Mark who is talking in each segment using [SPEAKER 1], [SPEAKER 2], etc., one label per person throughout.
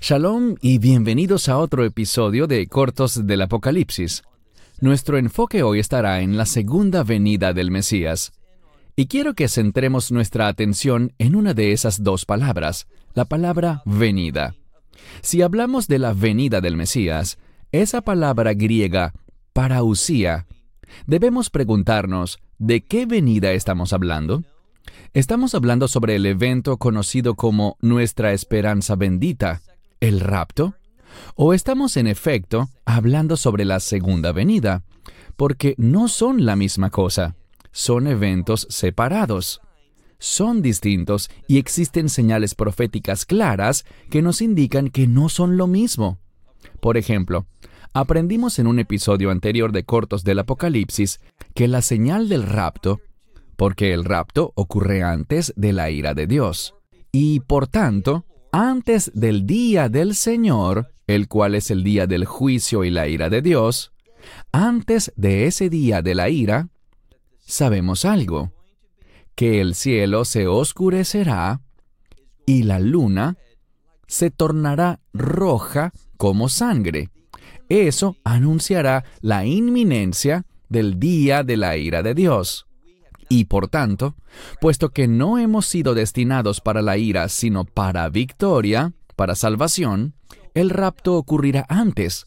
[SPEAKER 1] Shalom y bienvenidos a otro episodio de Cortos del Apocalipsis. Nuestro enfoque hoy estará en la segunda venida del Mesías. Y quiero que centremos nuestra atención en una de esas dos palabras, la palabra venida. Si hablamos de la venida del Mesías, esa palabra griega, parausía, debemos preguntarnos, ¿de qué venida estamos hablando? ¿Estamos hablando sobre el evento conocido como nuestra esperanza bendita, el rapto? ¿O estamos en efecto hablando sobre la segunda venida? Porque no son la misma cosa, son eventos separados. Son distintos y existen señales proféticas claras que nos indican que no son lo mismo. Por ejemplo, aprendimos en un episodio anterior de Cortos del Apocalipsis que la señal del rapto porque el rapto ocurre antes de la ira de Dios. Y por tanto, antes del día del Señor, el cual es el día del juicio y la ira de Dios, antes de ese día de la ira, sabemos algo, que el cielo se oscurecerá y la luna se tornará roja como sangre. Eso anunciará la inminencia del día de la ira de Dios. Y por tanto, puesto que no hemos sido destinados para la ira, sino para victoria, para salvación, el rapto ocurrirá antes.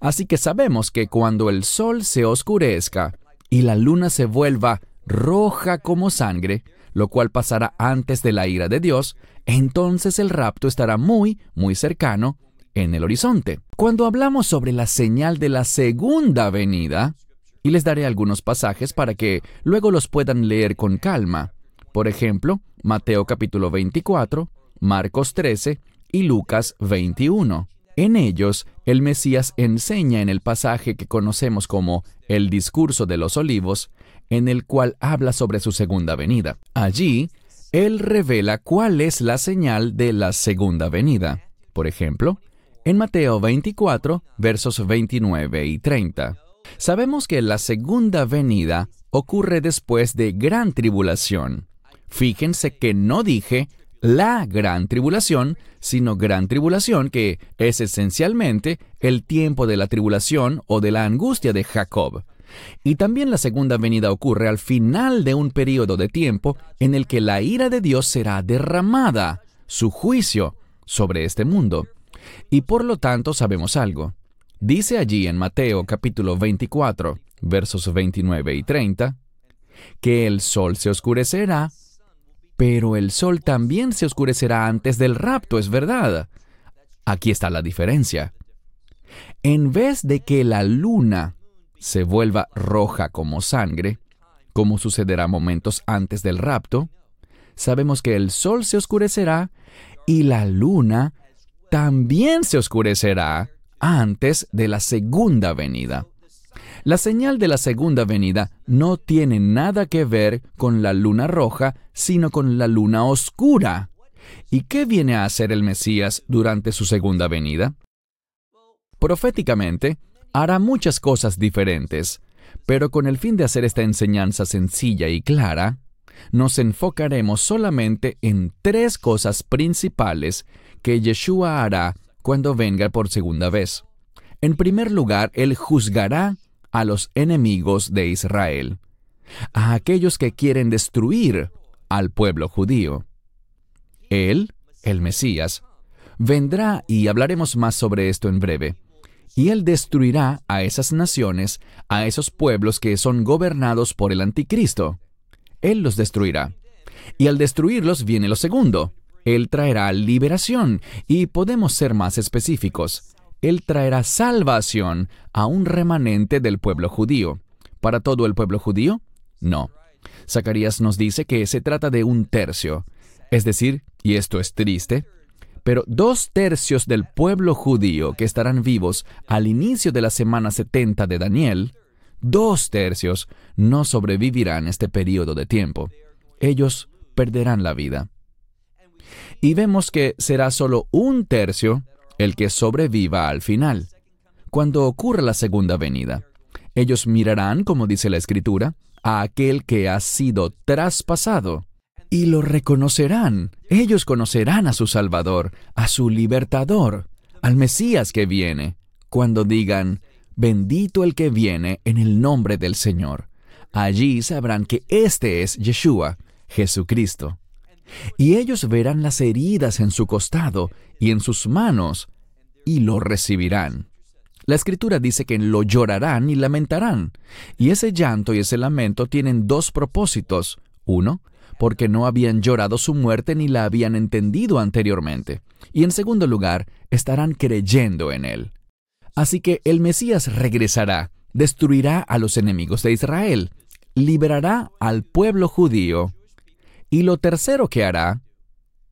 [SPEAKER 1] Así que sabemos que cuando el sol se oscurezca y la luna se vuelva roja como sangre, lo cual pasará antes de la ira de Dios, entonces el rapto estará muy, muy cercano en el horizonte. Cuando hablamos sobre la señal de la segunda venida, y les daré algunos pasajes para que luego los puedan leer con calma. Por ejemplo, Mateo capítulo 24, Marcos 13 y Lucas 21. En ellos, el Mesías enseña en el pasaje que conocemos como el discurso de los olivos, en el cual habla sobre su segunda venida. Allí, él revela cuál es la señal de la segunda venida. Por ejemplo, en Mateo 24, versos 29 y 30. Sabemos que la segunda venida ocurre después de gran tribulación. Fíjense que no dije la gran tribulación, sino gran tribulación que es esencialmente el tiempo de la tribulación o de la angustia de Jacob. Y también la segunda venida ocurre al final de un periodo de tiempo en el que la ira de Dios será derramada, su juicio, sobre este mundo. Y por lo tanto sabemos algo. Dice allí en Mateo capítulo 24, versos 29 y 30, que el sol se oscurecerá, pero el sol también se oscurecerá antes del rapto, es verdad. Aquí está la diferencia. En vez de que la luna se vuelva roja como sangre, como sucederá momentos antes del rapto, sabemos que el sol se oscurecerá y la luna también se oscurecerá antes de la segunda venida. La señal de la segunda venida no tiene nada que ver con la luna roja, sino con la luna oscura. ¿Y qué viene a hacer el Mesías durante su segunda venida? Proféticamente, hará muchas cosas diferentes, pero con el fin de hacer esta enseñanza sencilla y clara, nos enfocaremos solamente en tres cosas principales que Yeshua hará cuando venga por segunda vez. En primer lugar, Él juzgará a los enemigos de Israel, a aquellos que quieren destruir al pueblo judío. Él, el Mesías, vendrá y hablaremos más sobre esto en breve. Y Él destruirá a esas naciones, a esos pueblos que son gobernados por el anticristo. Él los destruirá. Y al destruirlos viene lo segundo, él traerá liberación y podemos ser más específicos. Él traerá salvación a un remanente del pueblo judío. ¿Para todo el pueblo judío? No. Zacarías nos dice que se trata de un tercio. Es decir, y esto es triste, pero dos tercios del pueblo judío que estarán vivos al inicio de la semana 70 de Daniel, dos tercios no sobrevivirán este periodo de tiempo. Ellos perderán la vida y vemos que será solo un tercio el que sobreviva al final, cuando ocurra la segunda venida. Ellos mirarán, como dice la Escritura, a aquel que ha sido traspasado. y lo reconocerán. Ellos conocerán a su Salvador, a su Libertador, al Mesías que viene, cuando digan, bendito el que viene en el nombre del Señor. Allí sabrán que este es Yeshua, Jesucristo. Y ellos verán las heridas en su costado y en sus manos, y lo recibirán. La escritura dice que lo llorarán y lamentarán. Y ese llanto y ese lamento tienen dos propósitos. Uno, porque no habían llorado su muerte ni la habían entendido anteriormente. Y en segundo lugar, estarán creyendo en él. Así que el Mesías regresará, destruirá a los enemigos de Israel, liberará al pueblo judío, y lo tercero que hará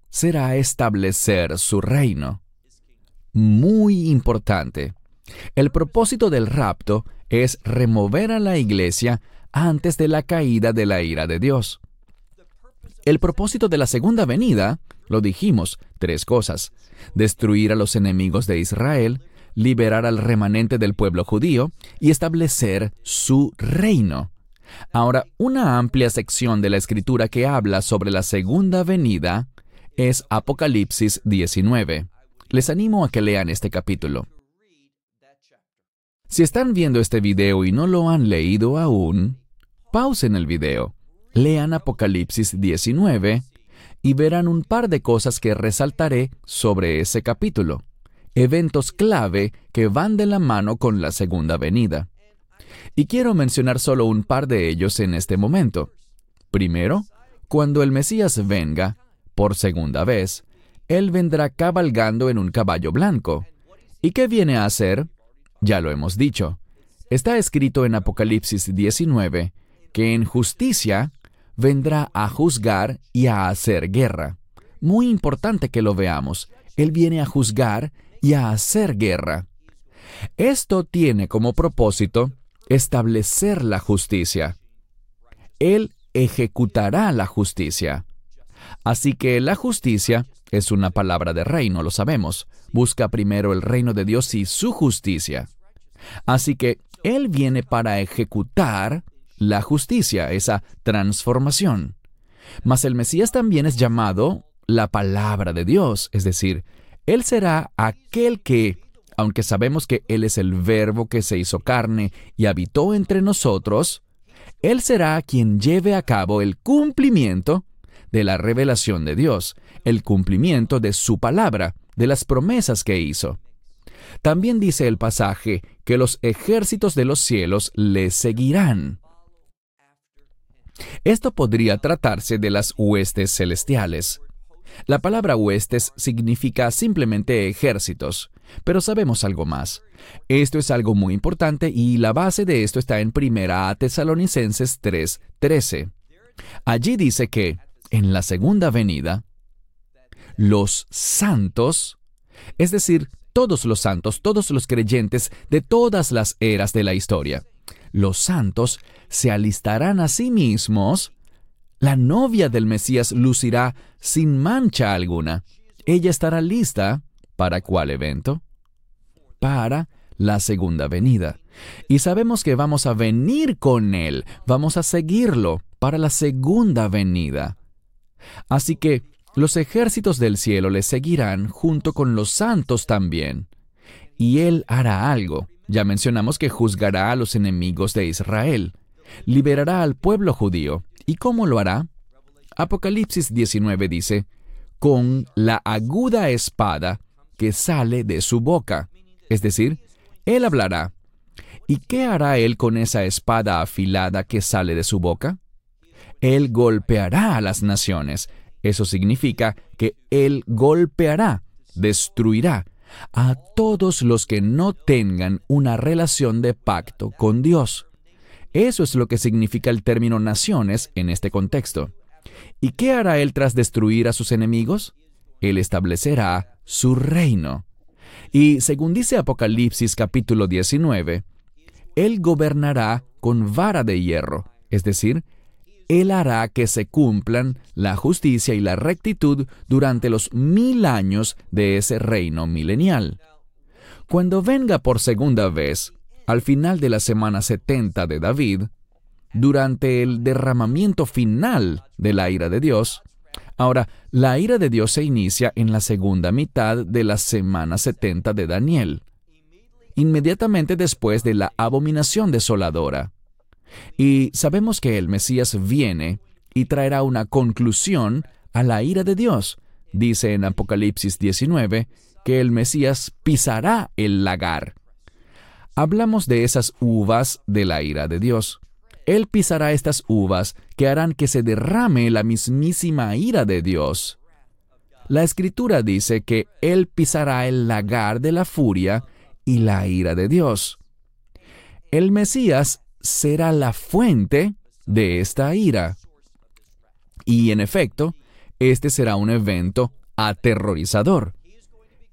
[SPEAKER 1] será establecer su reino. Muy importante. El propósito del rapto es remover a la iglesia antes de la caída de la ira de Dios. El propósito de la segunda venida, lo dijimos, tres cosas. Destruir a los enemigos de Israel, liberar al remanente del pueblo judío y establecer su reino. Ahora, una amplia sección de la escritura que habla sobre la segunda venida es Apocalipsis 19. Les animo a que lean este capítulo. Si están viendo este video y no lo han leído aún, pausen el video, lean Apocalipsis 19 y verán un par de cosas que resaltaré sobre ese capítulo, eventos clave que van de la mano con la segunda venida. Y quiero mencionar solo un par de ellos en este momento. Primero, cuando el Mesías venga, por segunda vez, Él vendrá cabalgando en un caballo blanco. ¿Y qué viene a hacer? Ya lo hemos dicho. Está escrito en Apocalipsis 19 que en justicia vendrá a juzgar y a hacer guerra. Muy importante que lo veamos. Él viene a juzgar y a hacer guerra. Esto tiene como propósito establecer la justicia. Él ejecutará la justicia. Así que la justicia es una palabra de reino, lo sabemos. Busca primero el reino de Dios y su justicia. Así que Él viene para ejecutar la justicia, esa transformación. Mas el Mesías también es llamado la palabra de Dios, es decir, Él será aquel que, aunque sabemos que Él es el verbo que se hizo carne y habitó entre nosotros, Él será quien lleve a cabo el cumplimiento de la revelación de Dios, el cumplimiento de su palabra, de las promesas que hizo. También dice el pasaje que los ejércitos de los cielos le seguirán. Esto podría tratarse de las huestes celestiales. La palabra huestes significa simplemente ejércitos, pero sabemos algo más. Esto es algo muy importante y la base de esto está en 1 Tesalonicenses 3:13. Allí dice que en la segunda venida, los santos, es decir, todos los santos, todos los creyentes de todas las eras de la historia, los santos se alistarán a sí mismos, la novia del Mesías lucirá sin mancha alguna. Ella estará lista para cuál evento? Para la segunda venida. Y sabemos que vamos a venir con Él, vamos a seguirlo para la segunda venida. Así que los ejércitos del cielo le seguirán junto con los santos también. Y Él hará algo. Ya mencionamos que juzgará a los enemigos de Israel. Liberará al pueblo judío. ¿Y cómo lo hará? Apocalipsis 19 dice, con la aguda espada que sale de su boca. Es decir, Él hablará. ¿Y qué hará Él con esa espada afilada que sale de su boca? Él golpeará a las naciones. Eso significa que Él golpeará, destruirá a todos los que no tengan una relación de pacto con Dios. Eso es lo que significa el término naciones en este contexto. ¿Y qué hará Él tras destruir a sus enemigos? Él establecerá su reino. Y según dice Apocalipsis capítulo 19, Él gobernará con vara de hierro, es decir, él hará que se cumplan la justicia y la rectitud durante los mil años de ese reino milenial. Cuando venga por segunda vez, al final de la semana 70 de David, durante el derramamiento final de la ira de Dios, Ahora, la ira de Dios se inicia en la segunda mitad de la semana 70 de Daniel, inmediatamente después de la abominación desoladora. Y sabemos que el Mesías viene y traerá una conclusión a la ira de Dios. Dice en Apocalipsis 19 que el Mesías pisará el lagar. Hablamos de esas uvas de la ira de Dios. Él pisará estas uvas que harán que se derrame la mismísima ira de Dios. La escritura dice que Él pisará el lagar de la furia y la ira de Dios. El Mesías será la fuente de esta ira. Y en efecto, este será un evento aterrorizador.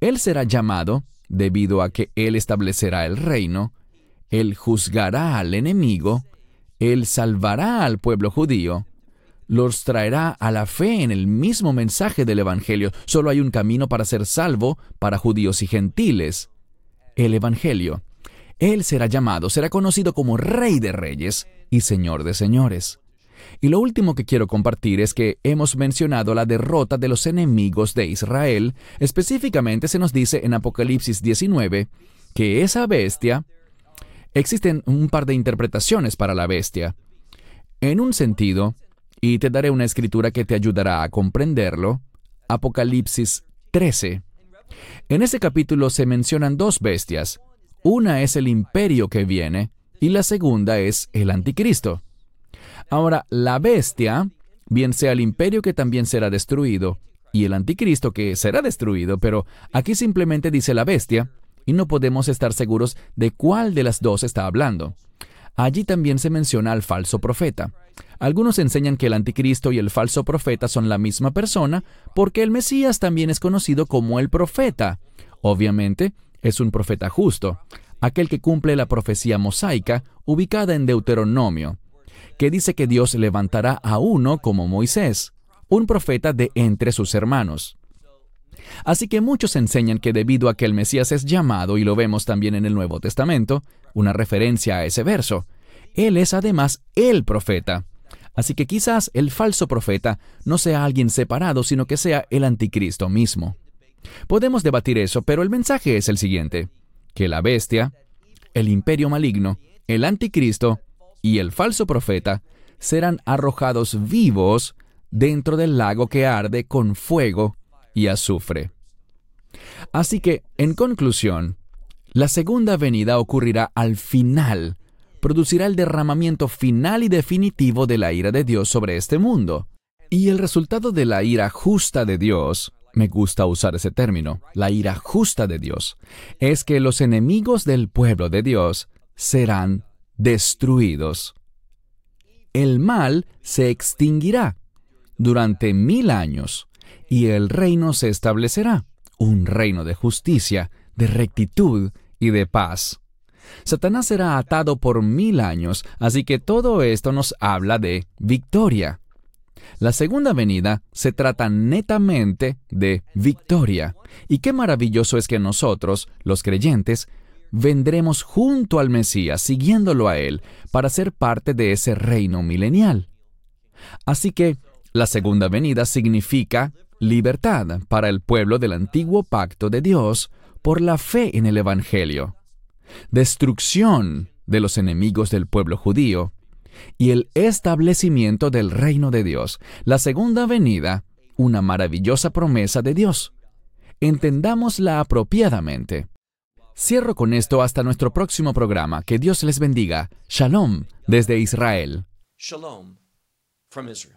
[SPEAKER 1] Él será llamado, debido a que Él establecerá el reino, Él juzgará al enemigo, Él salvará al pueblo judío, los traerá a la fe en el mismo mensaje del Evangelio. Solo hay un camino para ser salvo para judíos y gentiles. El Evangelio. Él será llamado, será conocido como Rey de Reyes y Señor de Señores. Y lo último que quiero compartir es que hemos mencionado la derrota de los enemigos de Israel. Específicamente se nos dice en Apocalipsis 19 que esa bestia... Existen un par de interpretaciones para la bestia. En un sentido, y te daré una escritura que te ayudará a comprenderlo, Apocalipsis 13. En ese capítulo se mencionan dos bestias. Una es el imperio que viene y la segunda es el anticristo. Ahora, la bestia, bien sea el imperio que también será destruido, y el anticristo que será destruido, pero aquí simplemente dice la bestia, y no podemos estar seguros de cuál de las dos está hablando. Allí también se menciona al falso profeta. Algunos enseñan que el anticristo y el falso profeta son la misma persona porque el Mesías también es conocido como el profeta. Obviamente, es un profeta justo, aquel que cumple la profecía mosaica ubicada en Deuteronomio que dice que Dios levantará a uno como Moisés, un profeta de entre sus hermanos. Así que muchos enseñan que debido a que el Mesías es llamado, y lo vemos también en el Nuevo Testamento, una referencia a ese verso, Él es además el profeta. Así que quizás el falso profeta no sea alguien separado, sino que sea el anticristo mismo. Podemos debatir eso, pero el mensaje es el siguiente, que la bestia, el imperio maligno, el anticristo y el falso profeta serán arrojados vivos dentro del lago que arde con fuego y azufre. Así que, en conclusión, la segunda venida ocurrirá al final, producirá el derramamiento final y definitivo de la ira de Dios sobre este mundo. Y el resultado de la ira justa de Dios, me gusta usar ese término, la ira justa de Dios, es que los enemigos del pueblo de Dios serán destruidos. El mal se extinguirá durante mil años y el reino se establecerá, un reino de justicia, de rectitud y de paz. Satanás será atado por mil años, así que todo esto nos habla de victoria. La segunda venida se trata netamente de victoria. Y qué maravilloso es que nosotros, los creyentes, vendremos junto al Mesías, siguiéndolo a Él, para ser parte de ese reino milenial. Así que la segunda venida significa libertad para el pueblo del antiguo pacto de Dios por la fe en el Evangelio, destrucción de los enemigos del pueblo judío y el establecimiento del reino de Dios. La segunda venida, una maravillosa promesa de Dios. Entendámosla apropiadamente. Cierro con esto hasta nuestro próximo programa. Que Dios les bendiga. Shalom desde Israel.
[SPEAKER 2] Shalom from Israel.